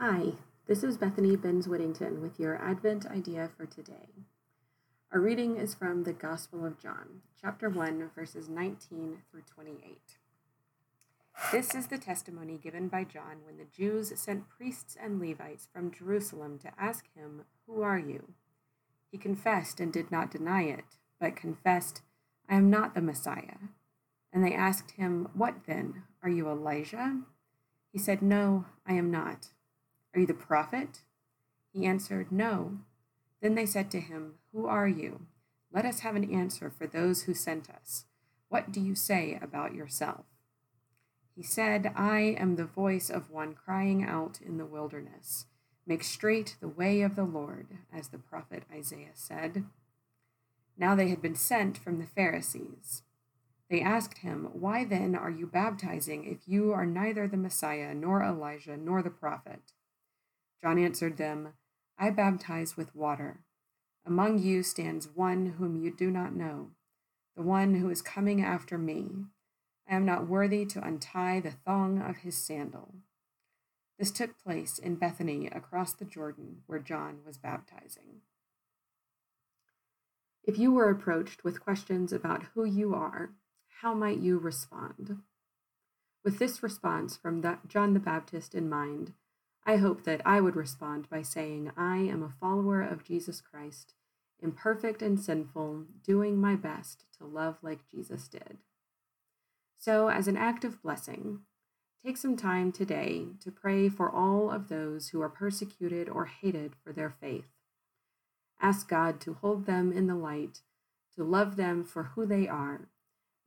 Hi, this is Bethany Benz Whittington with your Advent idea for today. Our reading is from the Gospel of John, chapter 1, verses 19 through 28. This is the testimony given by John when the Jews sent priests and Levites from Jerusalem to ask him, Who are you? He confessed and did not deny it, but confessed, I am not the Messiah. And they asked him, What then? Are you Elijah? He said, No, I am not. Are you the prophet? He answered, No. Then they said to him, Who are you? Let us have an answer for those who sent us. What do you say about yourself? He said, I am the voice of one crying out in the wilderness, Make straight the way of the Lord, as the prophet Isaiah said. Now they had been sent from the Pharisees. They asked him, Why then are you baptizing if you are neither the Messiah, nor Elijah, nor the prophet? John answered them, I baptize with water. Among you stands one whom you do not know, the one who is coming after me I am not worthy to untie the thong of his sandal. This took place in Bethany across the Jordan where John was baptizing. If you were approached with questions about who you are, how might you respond? With this response from John the Baptist in mind, I hope that I would respond by saying, I am a follower of Jesus Christ, imperfect and sinful, doing my best to love like Jesus did. So, as an act of blessing, take some time today to pray for all of those who are persecuted or hated for their faith. Ask God to hold them in the light, to love them for who they are,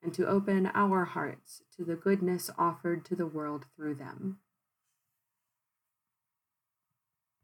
and to open our hearts to the goodness offered to the world through them.